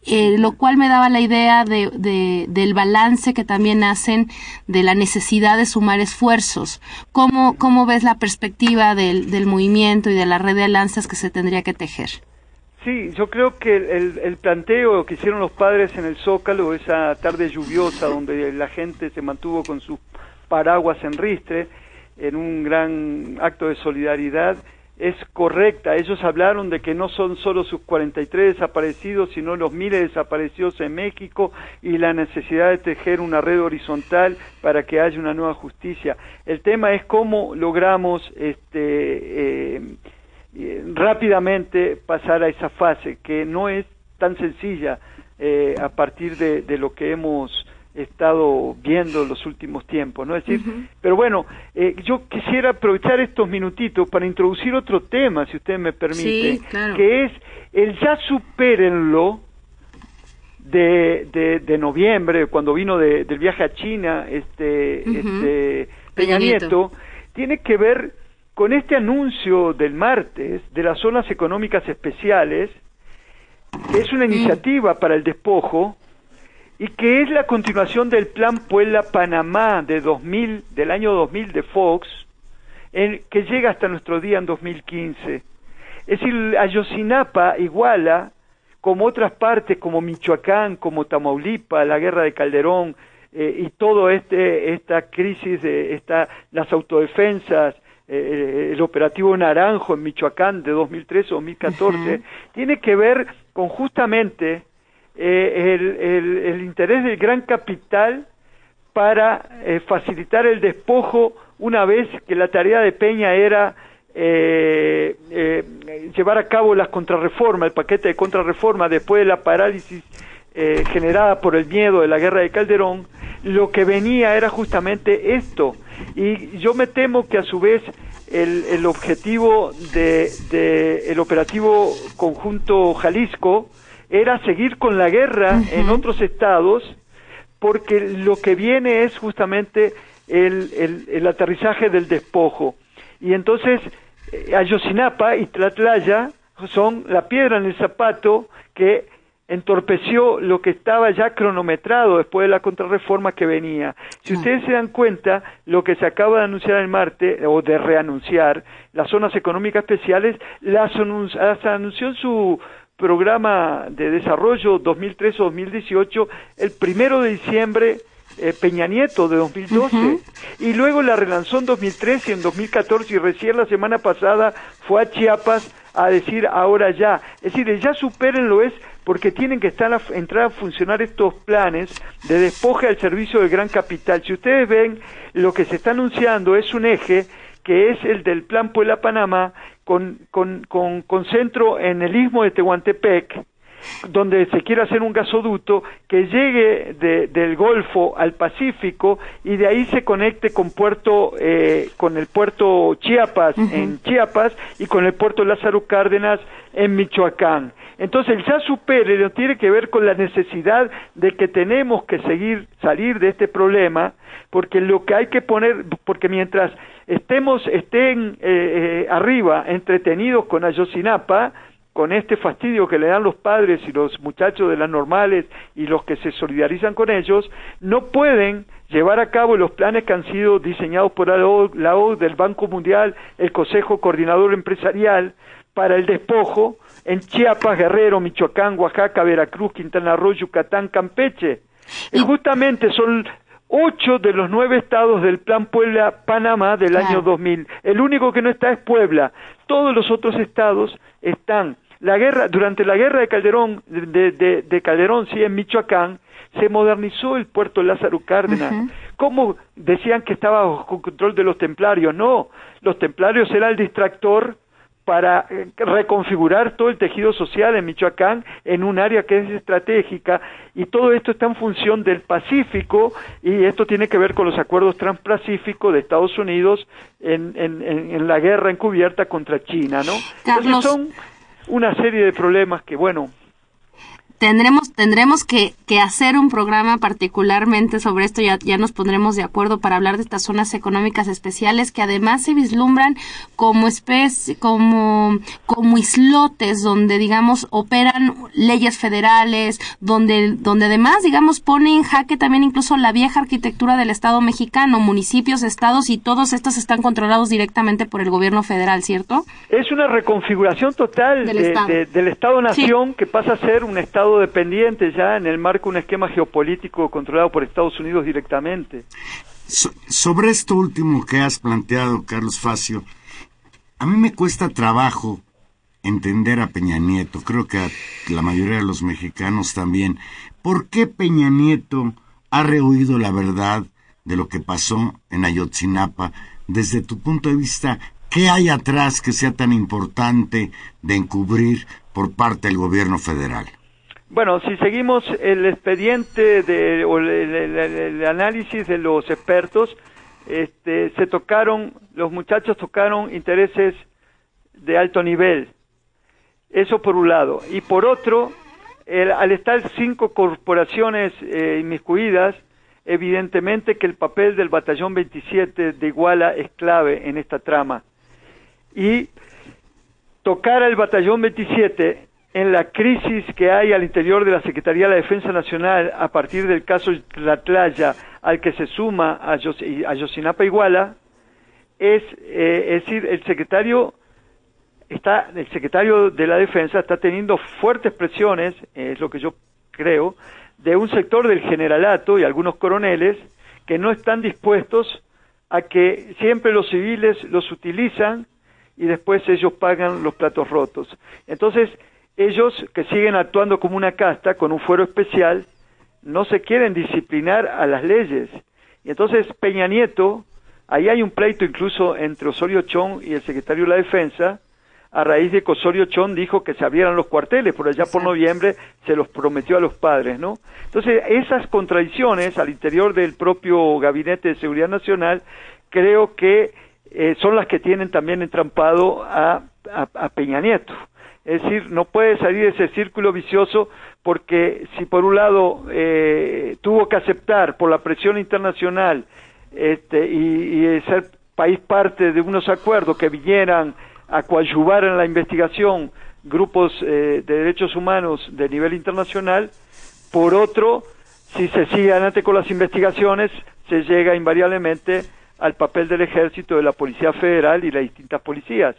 eh, lo cual me daba la idea de, de- del balance que también hacen de la necesidad de sumar esfuerzos. ¿Cómo, cómo ves la perspectiva del, del movimiento y de la red de alianzas que se tendría que tejer? Sí, yo creo que el- el planteo que hicieron los padres en el Zócalo, esa tarde lluviosa donde la gente se mantuvo con sus paraguas en ristre, en un gran acto de solidaridad, es correcta. Ellos hablaron de que no son solo sus 43 desaparecidos, sino los miles de desaparecidos en México y la necesidad de tejer una red horizontal para que haya una nueva justicia. El tema es cómo logramos este, eh, eh, rápidamente pasar a esa fase, que no es tan sencilla eh, a partir de lo que hemos estado viendo los últimos tiempos, ¿no? Es decir, pero bueno, eh, yo quisiera aprovechar estos minutitos para introducir otro tema, si usted me permite, Sí, claro. que es el ya supérenlo de, de, de noviembre, cuando vino de- del viaje a China, este, este Peña Peña Nieto. Nieto, tiene que ver con este anuncio del martes de las zonas económicas especiales, que es una iniciativa para el despojo y que es la continuación del plan Puebla Panamá de 2000 del año 2000 de Fox, en, que llega hasta nuestro día en 2015. Es decir, Ayotzinapa iguala como otras partes como Michoacán, como Tamaulipas, la guerra de Calderón eh, y todo este esta crisis de esta las autodefensas eh, el operativo Naranjo en Michoacán de 2013-2014 tiene que ver con justamente eh, el, el- interés del gran capital para eh, facilitar el despojo una vez que la tarea de Peña era eh, eh, llevar a cabo las contrarreformas, el paquete de contrarreforma después de la parálisis eh, generada por el miedo de la guerra de Calderón, lo que venía era justamente esto. Y yo me temo que a su vez el, objetivo de, de el operativo conjunto Jalisco era seguir con la guerra en otros estados porque lo que viene es justamente el, el- el aterrizaje del despojo. Y entonces eh, Ayotzinapa y Tlatlaya son la piedra en el zapato que entorpeció lo que estaba ya cronometrado después de la contrarreforma que venía. Si ustedes se dan cuenta, lo que se acaba de anunciar el martes, o de reanunciar, las zonas económicas especiales, las, anun- las anunció en su programa de desarrollo 2013-2018 el primero de diciembre eh, Peña Nieto de 2012 y luego la relanzó en 2013 y en 2014 y recién la semana pasada fue a Chiapas a decir ahora ya. Es decir, ya supérenlo es porque tienen que estar a- entrar a funcionar estos planes de despoje al servicio del gran capital. Si ustedes ven, lo que se está anunciando es un eje que es el del Plan Puebla Panamá, con, con, con, con centro en el istmo de Tehuantepec, donde se quiere hacer un gasoducto que llegue de- del Golfo al Pacífico y de ahí se conecte con puerto eh, con el puerto Chiapas en Chiapas y con el puerto Lázaro Cárdenas en Michoacán. Entonces el ya supere tiene que ver con la necesidad de que tenemos que seguir salir de este problema porque lo que hay que poner porque mientras estemos estén eh, eh, arriba entretenidos con Ayotzinapa con este fastidio que le dan los padres y los muchachos de las normales y los que se solidarizan con ellos, no pueden llevar a cabo los planes que han sido diseñados por la OCDE, la OCDE, el Banco Mundial, el Consejo Coordinador Empresarial para el despojo en Chiapas, Guerrero, Michoacán, Oaxaca, Veracruz, Quintana Roo, Yucatán, Campeche. Y justamente son ocho de los nueve estados del Plan Puebla-Panamá del Claro. año 2000. El único que no está es Puebla. Todos los otros estados están. La guerra, durante la guerra de Calderón, de, de- de Calderón, sí, en Michoacán, se modernizó el puerto Lázaro Cárdenas. ¿Cómo decían que estaba bajo control de los templarios? No, los templarios era el distractor para eh, reconfigurar todo el tejido social en Michoacán en un área que es estratégica y todo esto está en función del Pacífico y esto tiene que ver con los acuerdos transpacíficos de Estados Unidos en, en- en- en la guerra encubierta contra China, ¿no? Carlos. Entonces son una serie de problemas que, bueno, Tendremos, tendremos que, que hacer un programa particularmente sobre esto, ya, ya nos pondremos de acuerdo para hablar de estas zonas económicas especiales que además se vislumbran como especie, como, como islotes donde digamos operan leyes federales, donde, donde además digamos pone en jaque también incluso la vieja arquitectura del Estado mexicano, municipios, estados y todos estos están controlados directamente por el gobierno federal, ¿cierto? Es una reconfiguración total Del de- Estado. de- Estado-Nación que pasa a ser un Estado dependiente ya en el marco de un esquema geopolítico controlado por Estados Unidos directamente. So- sobre esto último que has planteado, Carlos Facio, a mí me cuesta trabajo entender a Peña Nieto, creo que a la mayoría de los mexicanos también. ¿Por qué Peña Nieto ha rehuido la verdad de lo que pasó en Ayotzinapa? Desde tu punto de vista, ¿qué hay atrás que sea tan importante de encubrir por parte del gobierno federal? Bueno, si seguimos el expediente de, o el, análisis de los expertos, este, se tocaron, los muchachos tocaron intereses de alto nivel. Eso por un lado. Y por otro, el- al estar cinco corporaciones eh, inmiscuidas, evidentemente que el papel del batallón 27 de Iguala es clave en esta trama. Y tocar al batallón 27 en la crisis que hay al interior de la Secretaría de la Defensa Nacional a partir del caso Tlatlaya al que se suma a, Yos- a Yosinapa Iguala es, eh, decir, el secretario está el secretario de la Defensa está teniendo fuertes presiones, es lo que yo creo, de un sector del generalato y algunos coroneles que no están dispuestos a que siempre los civiles los utilizan y después ellos pagan los platos rotos. Entonces, ellos que siguen actuando como una casta con un fuero especial, no se quieren disciplinar a las leyes. Y entonces Peña Nieto, ahí hay un pleito incluso entre Osorio Chong y el secretario de la Defensa, a raíz de que Osorio Chong dijo que se abrieran los cuarteles, por allá por noviembre se los prometió a los padres, ¿no? Entonces, esas contradicciones al interior del propio Gabinete de Seguridad Nacional, creo que eh, son las que tienen también entrampado a, a, a Peña Nieto. Es decir, no puede salir de ese círculo vicioso porque si por un lado eh, tuvo que aceptar por la presión internacional este, y, ser país parte de unos acuerdos que vinieran a coadyuvar en la investigación grupos eh, de derechos humanos de nivel internacional, por otro, si se sigue adelante con las investigaciones, se llega invariablemente al papel del ejército, de la Policía Federal y las distintas policías.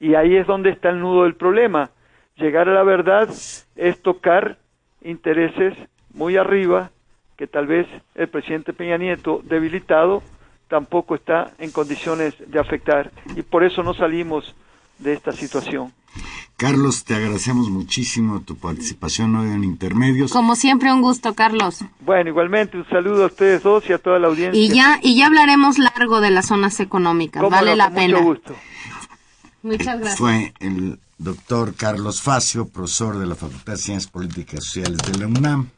Y ahí es donde está el nudo del problema. Llegar a la verdad es tocar intereses muy arriba que tal vez el presidente Peña Nieto, debilitado, tampoco está en condiciones de afectar. Y por eso no salimos de esta situación. Carlos, te agradecemos muchísimo tu participación hoy en Intermedios. Como siempre, un gusto, Carlos. Bueno, igualmente un saludo a ustedes dos y a toda la audiencia. Y ya, y ya hablaremos largo de las zonas económicas. Cómo Vale no, la con pena. Mucho gusto. Muchas gracias. Fue el doctor Carlos Facio, profesor de la Facultad de Ciencias Políticas y Sociales de la UNAM,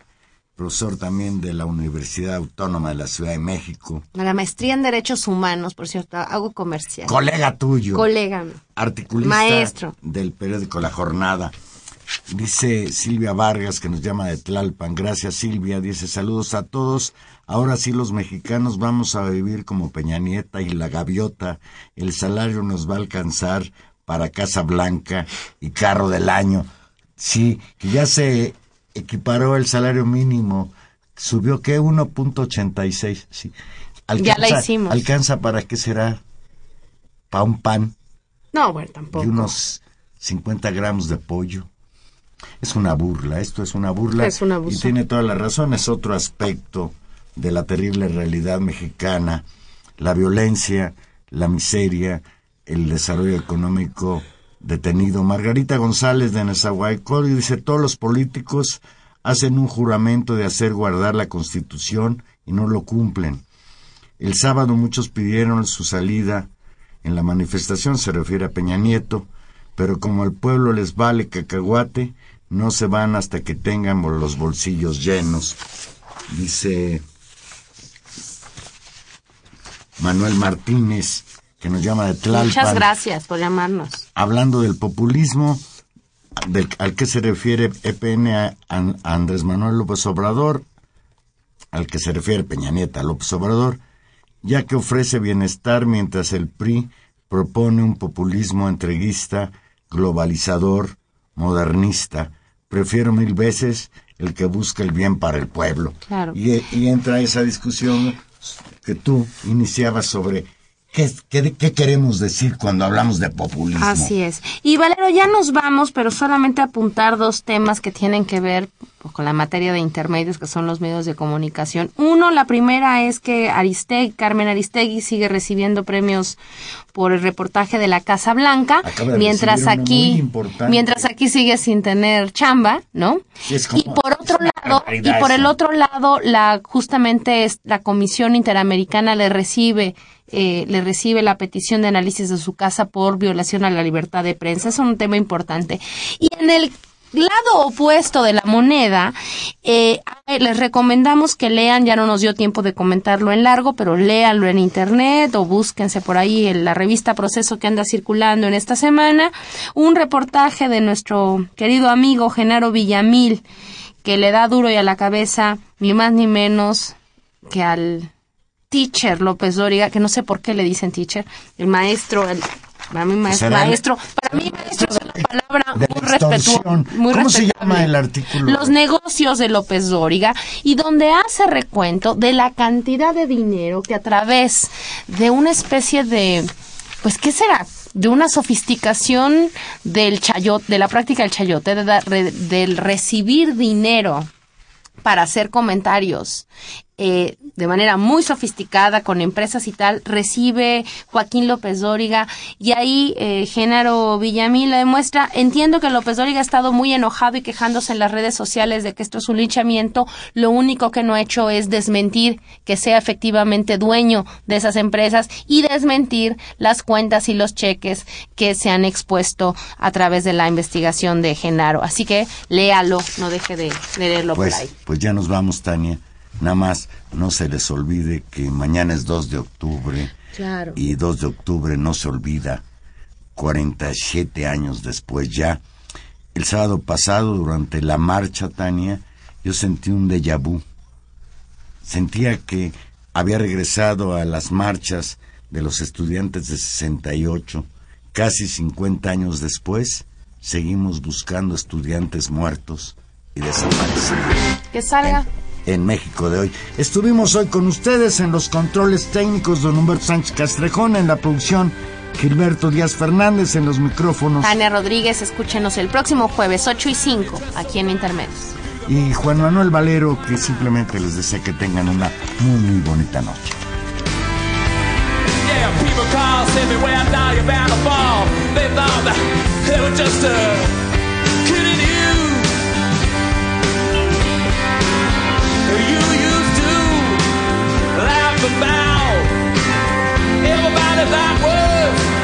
profesor también de la Universidad Autónoma de la Ciudad de México, La maestría en Derechos Humanos, por cierto, hago comercial. colega tuyo, Colega. articulista Maestro. del periódico La Jornada. Dice Silvia Vargas, que nos llama de Tlalpan. Gracias, Silvia. Dice, saludos a todos. Ahora sí los mexicanos vamos a vivir como Peña Nieta y la gaviota. El salario nos va a alcanzar para Casa Blanca y carro del año. Sí, que ya se equiparó el salario mínimo. Subió, ¿qué? 1.86. Sí. Ya la hicimos. ¿Alcanza para qué será? Para un pan No, bueno, tampoco. y unos 50 gramos de pollo. Es una burla, esto es una burla. Es un abuso. Y tiene toda la razón, es otro aspecto de la terrible realidad mexicana. La violencia, la miseria, el desarrollo económico detenido. Margarita González de Nezahualcóyotl dice, todos los políticos hacen un juramento de hacer guardar la Constitución y no lo cumplen. El sábado muchos pidieron su salida en la manifestación, se refiere a Peña Nieto, pero como al pueblo les vale cacahuate, no se van hasta que tengan los bolsillos llenos. Dice Manuel Martínez, que nos llama de Tlalpan. Muchas gracias por llamarnos. Hablando del populismo, del, al que se refiere EPN a, a Andrés Manuel López Obrador, al que se refiere Peña Nieta López Obrador, ya que ofrece bienestar mientras el PRI propone un populismo entreguista, globalizador, modernista. Prefiero mil veces el que busca el bien para el pueblo. Claro. Y, y entra esa discusión que tú iniciabas sobre qué, qué, qué queremos decir cuando hablamos de populismo. Así es. Y Valero, ya nos vamos, pero solamente apuntar dos temas que tienen que ver pues, con la materia de intermedios, que son los medios de comunicación. Uno, la primera es que Aristegui, Carmen Aristegui sigue recibiendo premios por el reportaje de la Casa Blanca, mientras aquí, mientras aquí sigue sin tener chamba, ¿no? Sí, es como- y por otro lado, y por el otro lado, la justamente es- la Comisión Interamericana le recibe eh, le recibe la petición de análisis de su casa por violación a la libertad de prensa. Es un tema importante. Y en el lado opuesto de la moneda, eh, les recomendamos que lean, ya no nos dio tiempo de comentarlo en largo, pero léanlo en internet o búsquense por ahí en la revista Proceso que anda circulando en esta semana, un reportaje de nuestro querido amigo Genaro Villamil, que le da duro y a la cabeza, ni más ni menos que al teacher López Dóriga, que no sé por qué le dicen teacher, el maestro, el, para mí maestro, para mí maestro es una palabra de la muy respetuosa. ¿Cómo se llama el artículo? Los negocios de López Dóriga y donde hace recuento de la cantidad de dinero que a través de una especie de, pues, ¿qué será? De una sofisticación del chayote, de la práctica del chayote, de re- del recibir dinero para hacer comentarios eh, de manera muy sofisticada con empresas y tal, recibe Joaquín López Dóriga y ahí eh, Genaro Villamil la demuestra. Entiendo que López Dóriga ha estado muy enojado y quejándose en las redes sociales de que esto es un linchamiento. Lo único que no ha hecho es desmentir que sea efectivamente dueño de esas empresas y desmentir las cuentas y los cheques que se han expuesto a través de la investigación de Genaro. Así que léalo, no deje de, de leerlo Pues, por ahí. pues ya nos vamos, Tania. Nada más no se les olvide que mañana es 2 de octubre. Claro. Y 2 de octubre no se olvida. 47 años después ya. El sábado pasado, durante la marcha, Tania, yo sentí un déjà vu. Sentía que había regresado a las marchas de los estudiantes de 68. Casi 50 años después, seguimos buscando estudiantes muertos y desaparecidos Que salga. En México de hoy. Estuvimos hoy con ustedes en los controles técnicos, don Humberto Sánchez Castrejón, en la producción Gilberto Díaz Fernández, en los micrófonos Tania Rodríguez, escúchenos el próximo jueves 8 y 5 aquí en Intermedios. y Juan Manuel Valero, que simplemente les desea que tengan una muy, muy bonita noche. Yeah, about everybody that was.